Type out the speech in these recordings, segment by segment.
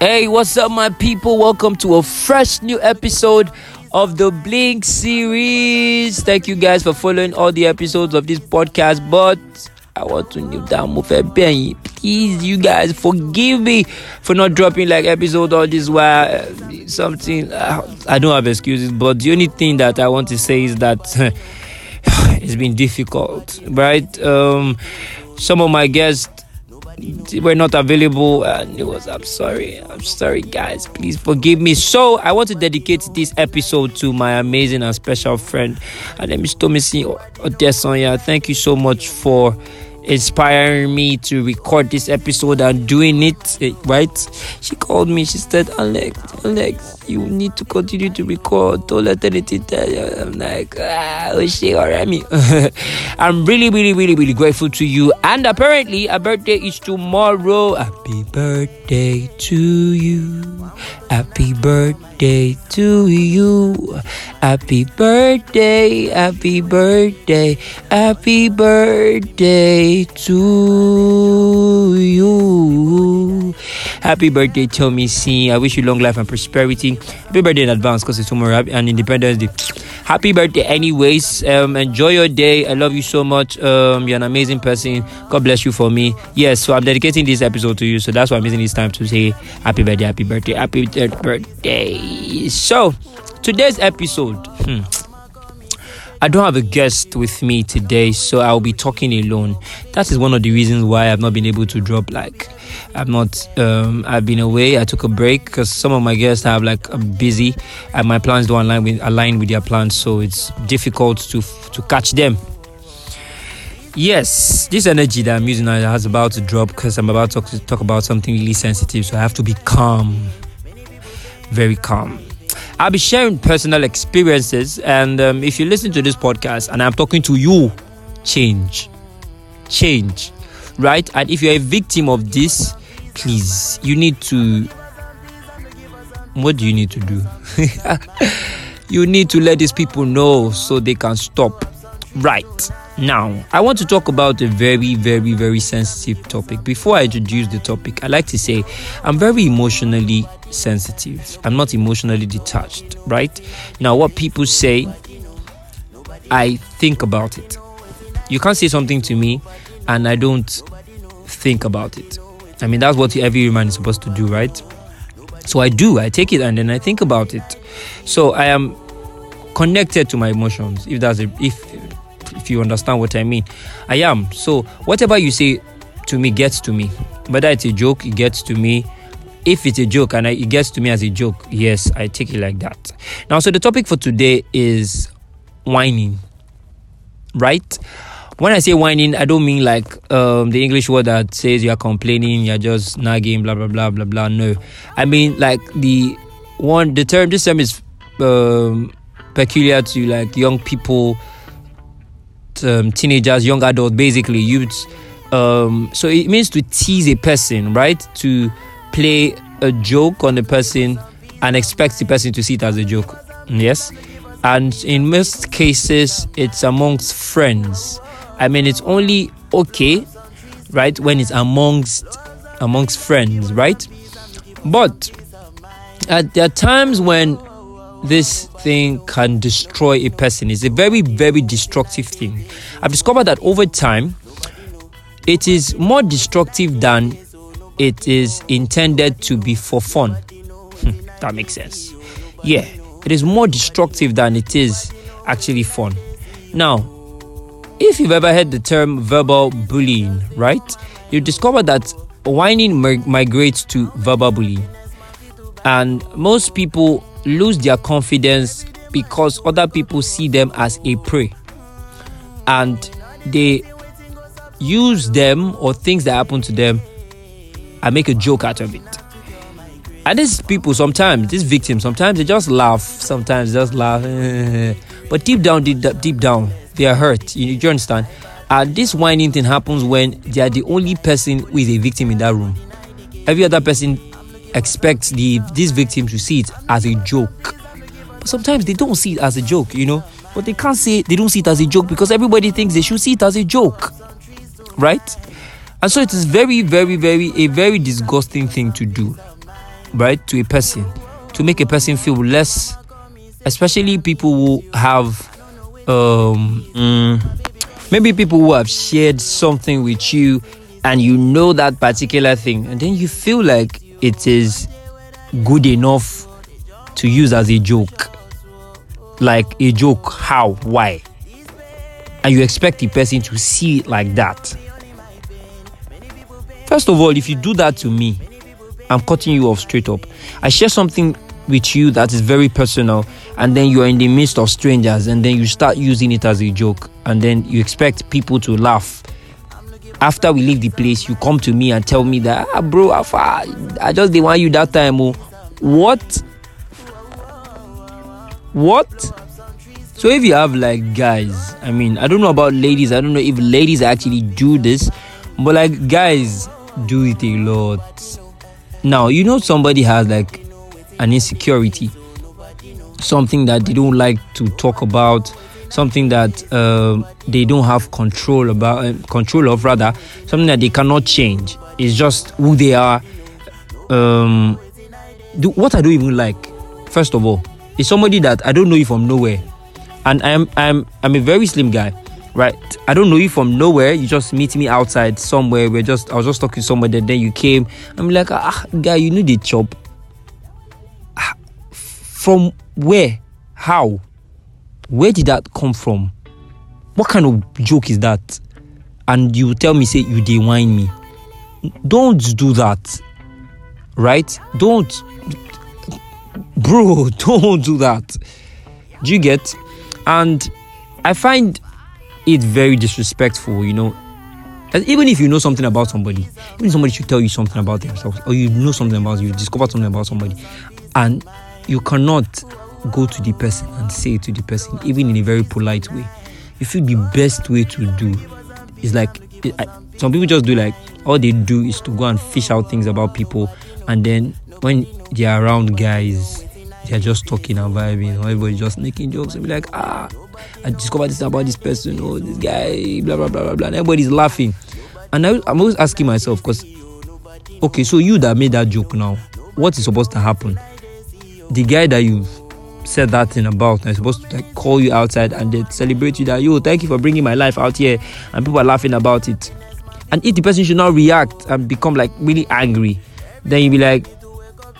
Hey, what's up, my people? Welcome to a fresh new episode of the Blink series. Thank you guys for following all the episodes of this podcast. But I want to kneel down with a penny. Please, you guys, forgive me for not dropping like episode all this while. Uh, something uh, I don't have excuses, but the only thing that I want to say is that it's been difficult, right? Um, some of my guests were not available and it was i'm sorry i'm sorry guys please forgive me. So i want to dedicate this episode to my amazing and special friend her name is tomisi odesonya. Thank you so much for inspiring me to record this episode and doing it eh, right? She called me she said alex alex you need to continue to record. Don't let anything tell you. I'm like ah oh shit alright me. I'm really really really really grateful to you. And apparently a birthday is tomorrow. Happy birthday to you. Happy birthday to you. Happy birthday happy birthday happy birthday to you. Happy birthday tommy c. I wish you long life and prosperity happy birthday in advance because it's tomorrow. And independence day. Happy birthday anyways. Um enjoy your day. I love you so much. Um you're an amazing person. God bless you for me. Yes so i'm dedicating this episode to you so that's why i'm using this time to say happy birthday happy birthday happy third birthday. So today's episode hmm, I don't have a guest with me today, so I'll be talking alone. That is one of the reasons why I've not been able to drop. Like, I'm not. Um, I've been away. I took a break because some of my guests have like busy, and my plans don't align with align with their plans, so it's difficult to to catch them. Yes, this energy that I'm using now has about to drop because I'm about to talk, to talk about something really sensitive, so I have to be calm, very calm. I'll be sharing personal experiences, and um, if you listen to this podcast and I'm talking to you, change, change, right? And if you're a victim of this, please, you need to. What do you need to do? you need to let these people know so they can stop. Right now, I want to talk about a very, very, very sensitive topic. Before I introduce the topic, I like to say I'm very emotionally sensitive. I'm not emotionally detached, right? Now, what people say, I think about it. You can't say something to me and I don't think about it. I mean, that's what every human is supposed to do, right? So I do. I take it and then I think about it. So I am connected to my emotions. If that's a, if if you understand what I mean, I am. So whatever you say to me gets to me. Whether it's a joke, it gets to me if it's a joke and it gets to me as a joke, yes, I take it like that. Now, so the topic for today is whining, right? When I say whining, I don't mean like um, the English word that says you're complaining, you're just nagging, blah blah blah blah blah. No, I mean like the one. The term, this term is um, peculiar to like young people, um, teenagers, young adults, basically youths. Um, so it means to tease a person, right? To play a joke on the person and expect the person to see it as a joke. Yes. And in most cases, it's amongst friends. I mean, it's only okay, right, when it's amongst amongst friends, right? But at, there are times when this thing can destroy a person. It's a very, very destructive thing. I've discovered that over time, it is more destructive than it is intended to be for fun. Hmm, that makes sense. Yeah, it is more destructive than it is actually fun. Now, if you've ever heard the term verbal bullying, right, you discover that whining migrates to verbal bullying. And most people lose their confidence because other people see them as a prey. And they use them or things that happen to them I make a joke out of it. And these people sometimes, these victims, sometimes they just laugh, sometimes just laugh. but deep down, deep, deep down, they are hurt. You, you understand? And this whining thing happens when they are the only person who is a victim in that room. Every other person expects the this victim to see it as a joke. But sometimes they don't see it as a joke, you know. But they can't say they don't see it as a joke because everybody thinks they should see it as a joke. Right? And so it is very, very, very, a very disgusting thing to do. right, to a person to make a person feel less, especially people who have, um, mm, maybe people who have shared something with you and you know that particular thing, and then you feel like it is good enough to use as a joke. Like a joke, how, why? And you expect the person to see it like that. First of all, if you do that to me, I'm cutting you off straight up. I share something with you that is very personal, and then you are in the midst of strangers, and then you start using it as a joke, and then you expect people to laugh. After we leave the place, you come to me and tell me that, ah, bro, I just didn't want you that time. Oh. What? What? So if you have like guys, I mean, I don't know about ladies. I don't know if ladies actually do this, but like guys do it a lot. Now you know somebody has like an insecurity, something that they don't like to talk about, something that uh, they don't have control about, uh, control of rather, something that they cannot change. It's just who they are. Um, do, what I don't even like, first of all, is somebody that I don't know you from nowhere, and I'm I'm I'm a very slim guy, right? I don't know you from nowhere. You just meet me outside somewhere. We're just I was just talking to somebody. Then you came. I'm like, ah, guy, you need the chop. Ah, from where? How? Where did that come from? What kind of joke is that? And you tell me, say you whine me. Don't do that. Right? Don't bro don't do that do you get and i find it very disrespectful you know and even if you know something about somebody even somebody should tell you something about themselves or you know something about you discover something about somebody and you cannot go to the person and say to the person even in a very polite way you feel the best way to do is like I, some people just do like all they do is to go and fish out things about people and then when they're around guys they're just talking and vibing, or everybody just making jokes and be like, ah, I discovered this about this person, oh, this guy, blah blah blah blah blah. And everybody's laughing, and I, I'm always asking myself, because, okay, so you that made that joke now, what is supposed to happen? The guy that you said that thing about is supposed to like call you outside and then celebrate you that yo, thank you for bringing my life out here, and people are laughing about it. And if the person should not react and become like really angry, then you be like,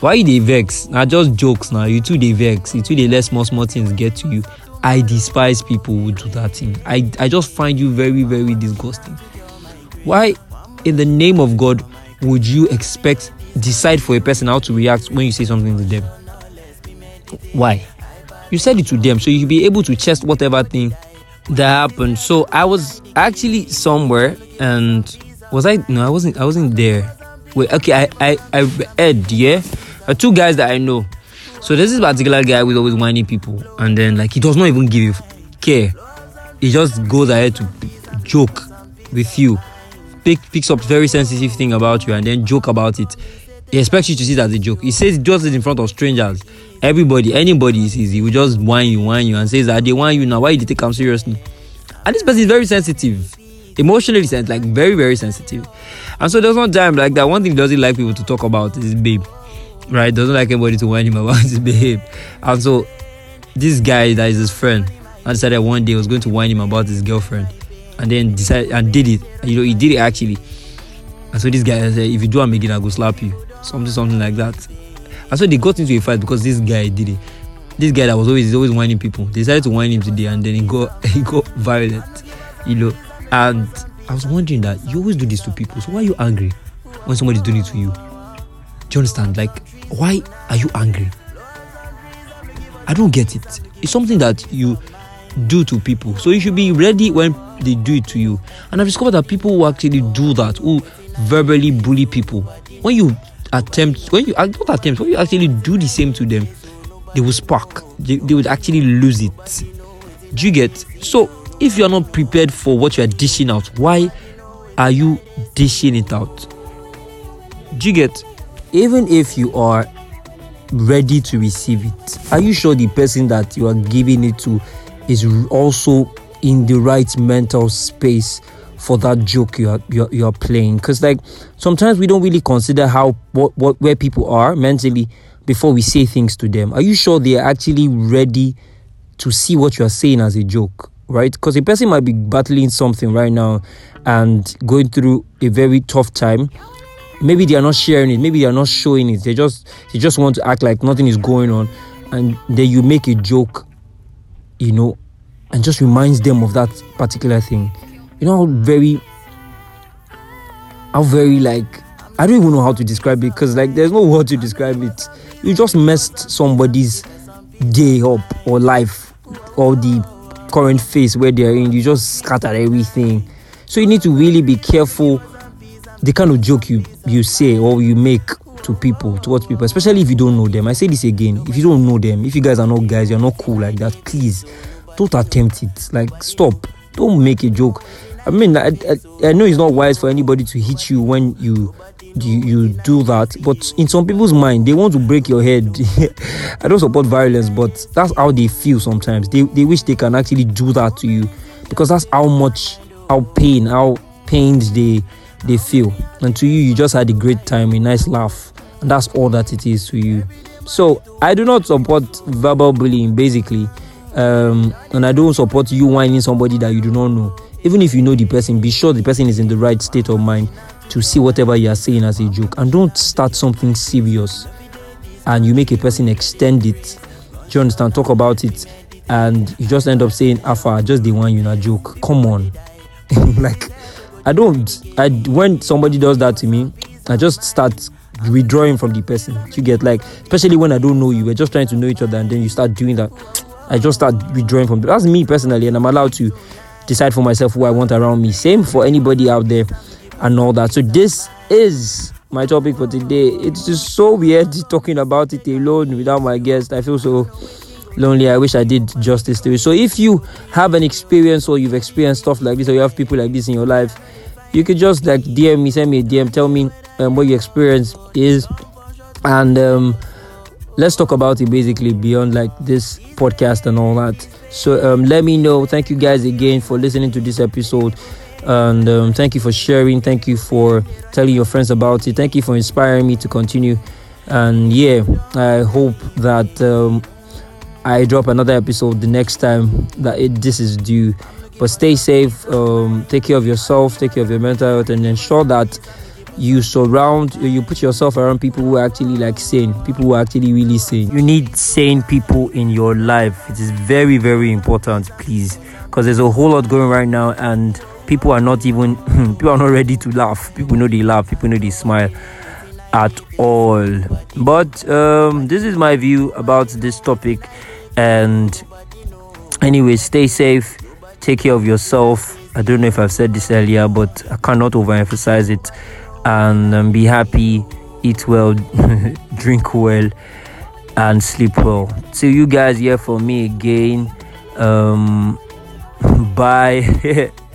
why you dey vex? Na just jokes na you too dey vex you too dey let small small things get to you. I despise people who do that thing. I i just find you very very disgusting. Why in the name of god would you expect decide for a person how to react when you say something to them? Why you said it to them so you'll be able to test whatever thing that happened so i was actually somewhere and was i no i wasn't i wasn't there wait okay i i i heard yeah two guys that I know. So there's this particular guy who's always whining people, and then like he does not even give you care. He just goes ahead to joke with you, pick, picks up very sensitive thing about you, and then joke about it. He expects you to see it as a joke. He says just it in front of strangers. Everybody, anybody sees he will just whine you, whine you, and says that they whine you now. Why did they take him seriously? And this person is very sensitive, emotionally sensitive, like very, very sensitive. And so there's one time like that. One thing doesn't like people to talk about is babe right? Doesn't like anybody to whine him about his babe. And so this guy that is his friend, I decided one day I was going to whine him about his girlfriend, and then decided and did it. You know, he did it actually. And so this guy said, "If you do it again, I go slap you." Something, something like that. And so they got into a fight because this guy did it. This guy that was always always whining people. They decided to whine him today, and then he got he got violent, you know. And I was wondering that you always do this to people. So why are you angry when somebody's doing it to you? Do you understand? Like, why are you angry? I don't get it. It's something that you do to people. So you should be ready when they do it to you. And I've discovered that people who actually do that, who verbally bully people, when you attempt, when you not attempt, when you actually do the same to them, they will spark. They, they would actually lose it. Do you get? So if you are not prepared for what you are dishing out, why are you dishing it out? Do you get? even if you are ready to receive it, are you sure the person that you are giving it to is also in the right mental space for that joke you are you're, you're playing. Because like sometimes we don't really consider how what, what where people are mentally before we say things to them. Are you sure they are actually ready to see what you're saying as a joke right? Because a person might be battling something right now and going through a very tough time. Maybe they are not sharing it. Maybe they are not showing it. They just they just want to act like nothing is going on. And then you make a joke you know and just reminds them of that particular thing you know how very how very like i don't even know how to describe it because like there's no word to describe it. You just messed somebody's day up or life or the current phase where they're in. You just scattered everything. So you need to really be careful the kind of joke you you say or you make to people towards people especially if you don't know them. I say this again if you don't know them if you guys are not guys you're not cool like that please don't attempt it. Like stop. Don't make a joke I mean, I, I, I, know it's not wise for anybody to hit you when you, you you do that, but in some people's mind, they want to break your head. I don't support violence, but that's how they feel sometimes. They, they wish they can actually do that to you because that's how much, how pain, how pained they they feel. And to you, you just had a great time, a nice laugh, and that's all that it is to you. So I do not support verbal bullying, basically, um, and I don't support you whining somebody that you do not know even if you know the person, be sure the person is in the right state of mind to see whatever you are saying as a joke. And don't start something serious and you make a person extend it. Do you understand? Talk about it and you just end up saying, Alpha, just the one you know joke. Come on. like I don't I when somebody does that to me, I just start withdrawing from the person. You get like, especially when I don't know you, we're just trying to know each other, and then you start doing that. I just start withdrawing from. That's me personally, and I'm allowed to decide for myself who I want around me. Same for anybody out there and all that. So this is my topic for today. It's just so weird talking about it alone without my guest. I feel so lonely. I wish I did justice to it. So if you have an experience or you've experienced stuff like this or you have people like this in your life, you could just like DM me, send me a DM, tell me um, what your experience is, and um, let's talk about it basically beyond like this podcast and all that. So um, let me know. Thank you guys again for listening to this episode. And um, thank you for sharing. Thank you for telling your friends about it. Thank you for inspiring me to continue. And yeah, I hope that um, I drop another episode the next time that it, this is due. But stay safe. Um, take care of yourself. Take care of your mental health, and ensure that you surround you put yourself around people who are actually like sane people who are actually really sane. You need sane people in your life. It is very very important please. Because there's a whole lot going right now and people are not even people are not ready to laugh. People know they laugh people know they smile at all. But um, this is my view about this topic and anyway stay safe. Take care of yourself. I don't know if i've said this earlier but i cannot overemphasize it and um, be happy, eat well, drink well, and sleep well. See you guys here for me again. Um, bye.